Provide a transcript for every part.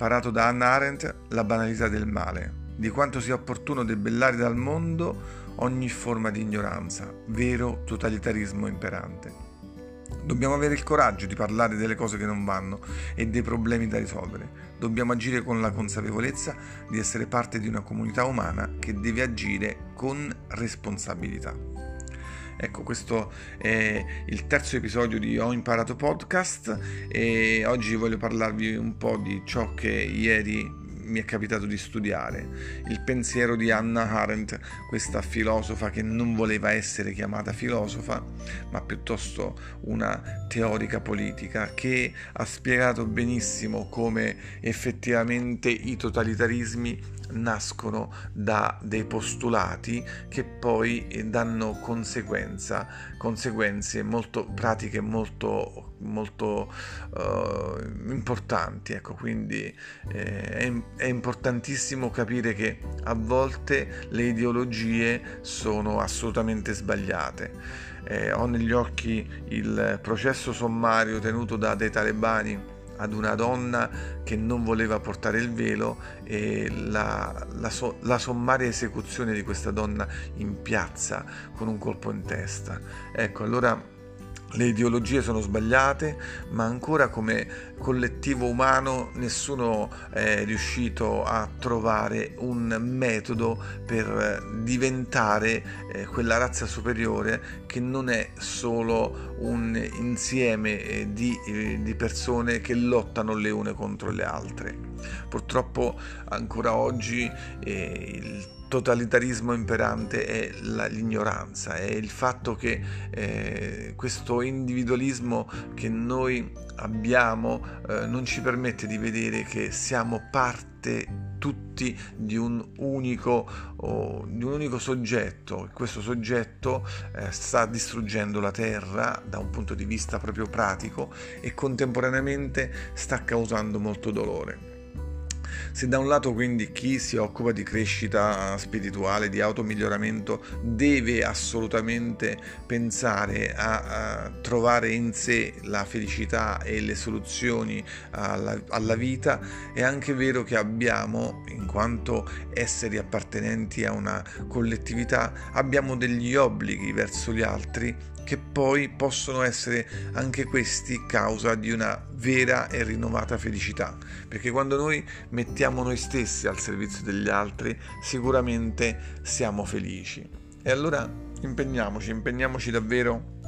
Imparato da Hannah Arendt la banalità del male, di quanto sia opportuno debellare dal mondo ogni forma di ignoranza, vero totalitarismo imperante. Dobbiamo avere il coraggio di parlare delle cose che non vanno e dei problemi da risolvere. Dobbiamo agire con la consapevolezza di essere parte di una comunità umana che deve agire con responsabilità. Ecco, questo è il terzo episodio di Ho imparato podcast e oggi voglio parlarvi un po' di ciò che ieri mi è capitato di studiare, il pensiero di Hannah Arendt, questa filosofa che non voleva essere chiamata filosofa, ma piuttosto una teorica politica che ha spiegato benissimo come effettivamente i totalitarismi nascono da dei postulati che poi danno conseguenze molto pratiche molto, molto uh, importanti. Ecco, quindi eh, è, è importantissimo capire che a volte le ideologie sono assolutamente sbagliate. Eh, ho negli occhi il processo sommario tenuto da dei talebani ad una donna che non voleva portare il velo e la, la, so, la, sommaria esecuzione di questa donna in piazza con un colpo in testa. Ecco, allora le ideologie sono sbagliate, ma ancora come collettivo umano nessuno è riuscito a trovare un metodo per diventare eh, quella razza superiore che non è solo un insieme eh, di, eh, di persone che lottano le une contro le altre. Purtroppo ancora oggi il totalitarismo imperante è la, l'ignoranza, è il fatto che eh, questo individualismo che noi abbiamo eh, non ci permette di vedere che siamo parte tutti di un unico, oh, di un unico soggetto. Questo soggetto eh, sta distruggendo la Terra da un punto di vista proprio pratico e contemporaneamente sta causando molto dolore. Se da un lato quindi chi si occupa di crescita spirituale, di automiglioramento, deve assolutamente pensare a, a trovare in sé la felicità e le soluzioni alla, alla vita, è anche vero che abbiamo, in quanto esseri appartenenti a una collettività, abbiamo degli obblighi verso gli altri che poi possono essere anche questi causa di una vera e rinnovata felicità, perché quando noi mettiamo noi stessi al servizio degli altri sicuramente siamo felici. E allora impegniamoci, impegniamoci davvero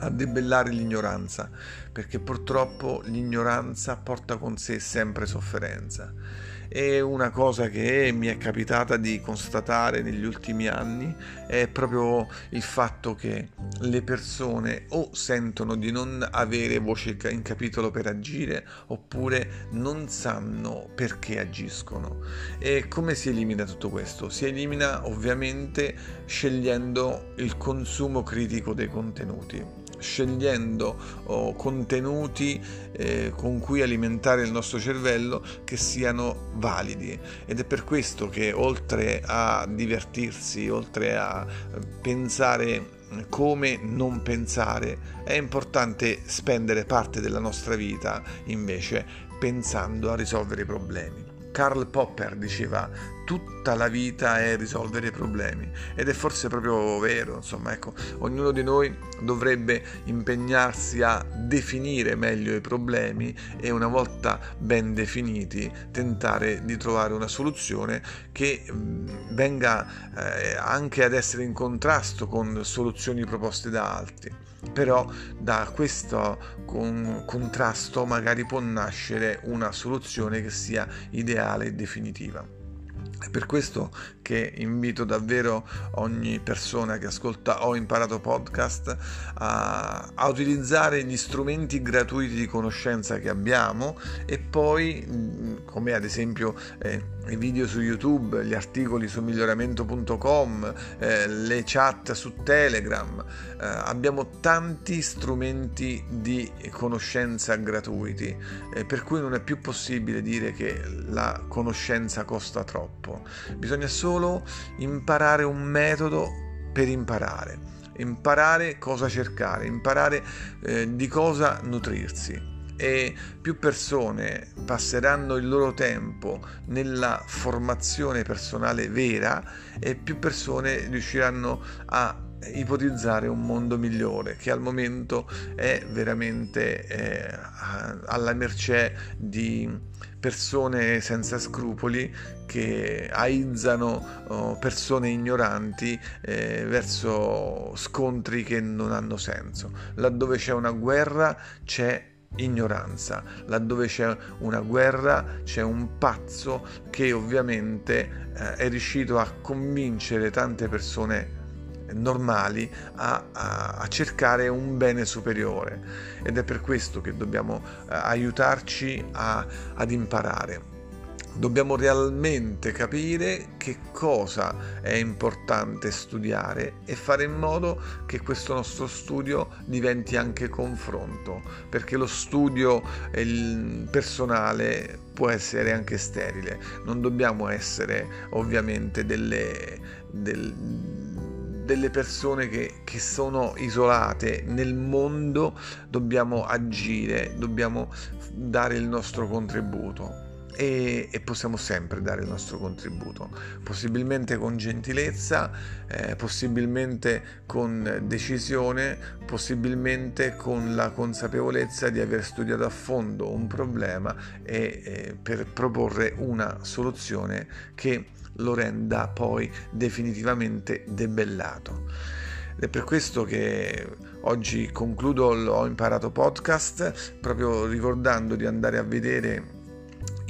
a debellare l'ignoranza, perché purtroppo l'ignoranza porta con sé sempre sofferenza e una cosa che mi è capitata di constatare negli ultimi anni è proprio il fatto che le persone o sentono di non avere voce in capitolo per agire oppure non sanno perché agiscono. E come si elimina tutto questo? Si elimina ovviamente scegliendo il consumo critico dei contenuti scegliendo oh, contenuti eh, con cui alimentare il nostro cervello che siano validi ed è per questo che oltre a divertirsi, oltre a pensare come non pensare, è importante spendere parte della nostra vita invece pensando a risolvere i problemi. Karl Popper diceva tutta la vita è risolvere i problemi. Ed è forse proprio vero, insomma, ecco, ognuno di noi dovrebbe impegnarsi a definire meglio i problemi e una volta ben definiti tentare di trovare una soluzione che venga eh, anche ad essere in contrasto con soluzioni proposte da altri però da questo con contrasto magari può nascere una soluzione che sia ideale e definitiva. È per questo che invito davvero ogni persona che ascolta Ho imparato podcast a, a, utilizzare gli strumenti gratuiti di conoscenza che abbiamo e poi, come ad esempio eh, i video su YouTube, gli articoli su miglioramento.com, eh, le chat su Telegram, eh, abbiamo tanti strumenti di conoscenza gratuiti, eh, per cui non è più possibile dire che la conoscenza costa troppo. Bisogna solo imparare un metodo per imparare, imparare cosa cercare, imparare eh, di cosa nutrirsi. E più persone passeranno il loro tempo nella formazione personale vera e più persone riusciranno a ipotizzare un mondo migliore che al momento è veramente eh, alla mercé di persone senza scrupoli che aizzano oh, persone ignoranti eh, verso scontri che non hanno senso. Laddove c'è una guerra c'è ignoranza, laddove c'è una guerra c'è un pazzo che ovviamente eh, è riuscito a convincere tante persone normali a, a, a, cercare un bene superiore ed è per questo che dobbiamo eh, aiutarci a, ad imparare. Dobbiamo realmente capire che cosa è importante studiare e fare in modo che questo nostro studio diventi anche confronto, perché lo studio personale può essere anche sterile. Non dobbiamo essere ovviamente delle, del, delle persone che, che, sono isolate nel mondo dobbiamo agire, dobbiamo dare il nostro contributo. E, e, possiamo sempre dare il nostro contributo, possibilmente con gentilezza, eh, possibilmente con decisione, possibilmente con la consapevolezza di aver studiato a fondo un problema e eh, per proporre una soluzione che lo renda poi definitivamente debellato. Ed è per questo che oggi concludo l'Ho imparato podcast proprio ricordando di andare a vedere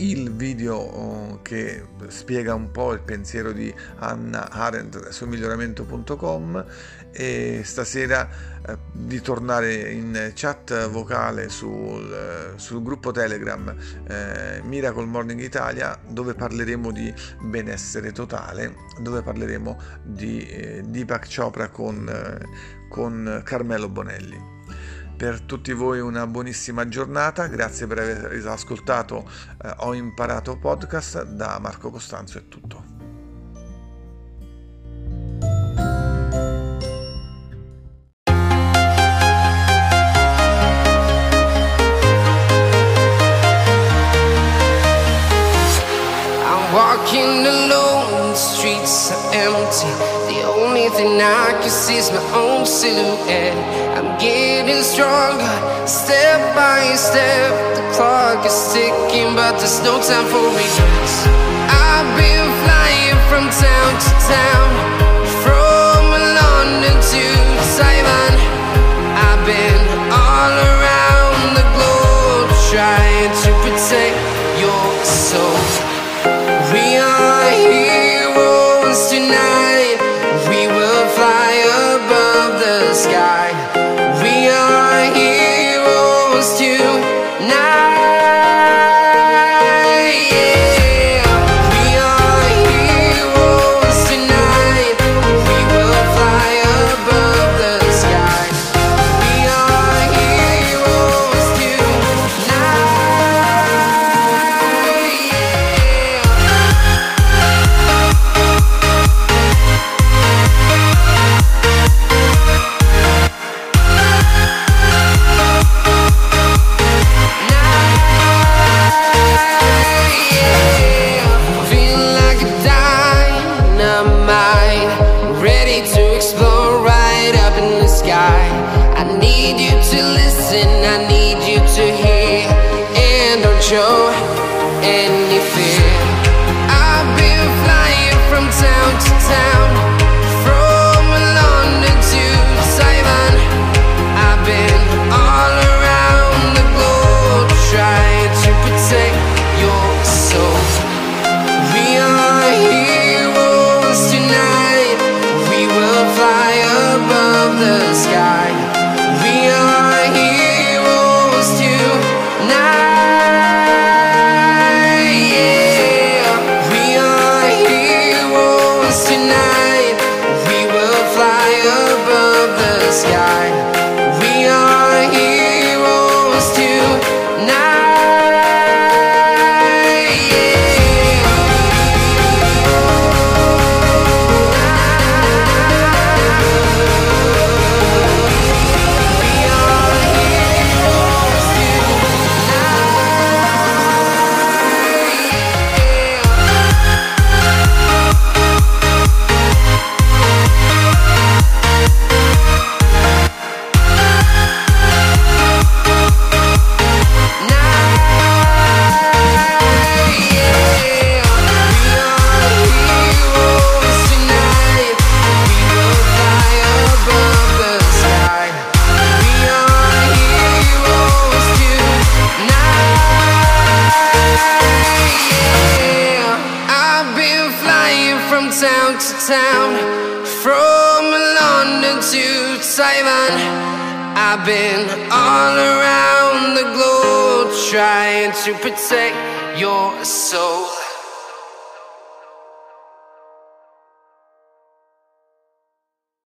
il video oh, che spiega un po' il pensiero di Anna Arendt su miglioramento.com e stasera eh, di tornare in chat vocale sul, sul gruppo Telegram eh, Miracle Morning Italia dove parleremo di benessere totale, dove parleremo di eh, Deepak Chopra con, eh, con Carmelo Bonelli. Per tutti voi una buonissima giornata, grazie per aver ascoltato eh, Ho imparato podcast, da Marco Costanzo è tutto. Walking alone, the streets are empty. I can see my own silhouette. I'm getting stronger, step by step. The clock is ticking, but there's no time for regrets. I've been flying from town to town, town, from London to Taiwan. I've been all around the globe trying to protect your soul.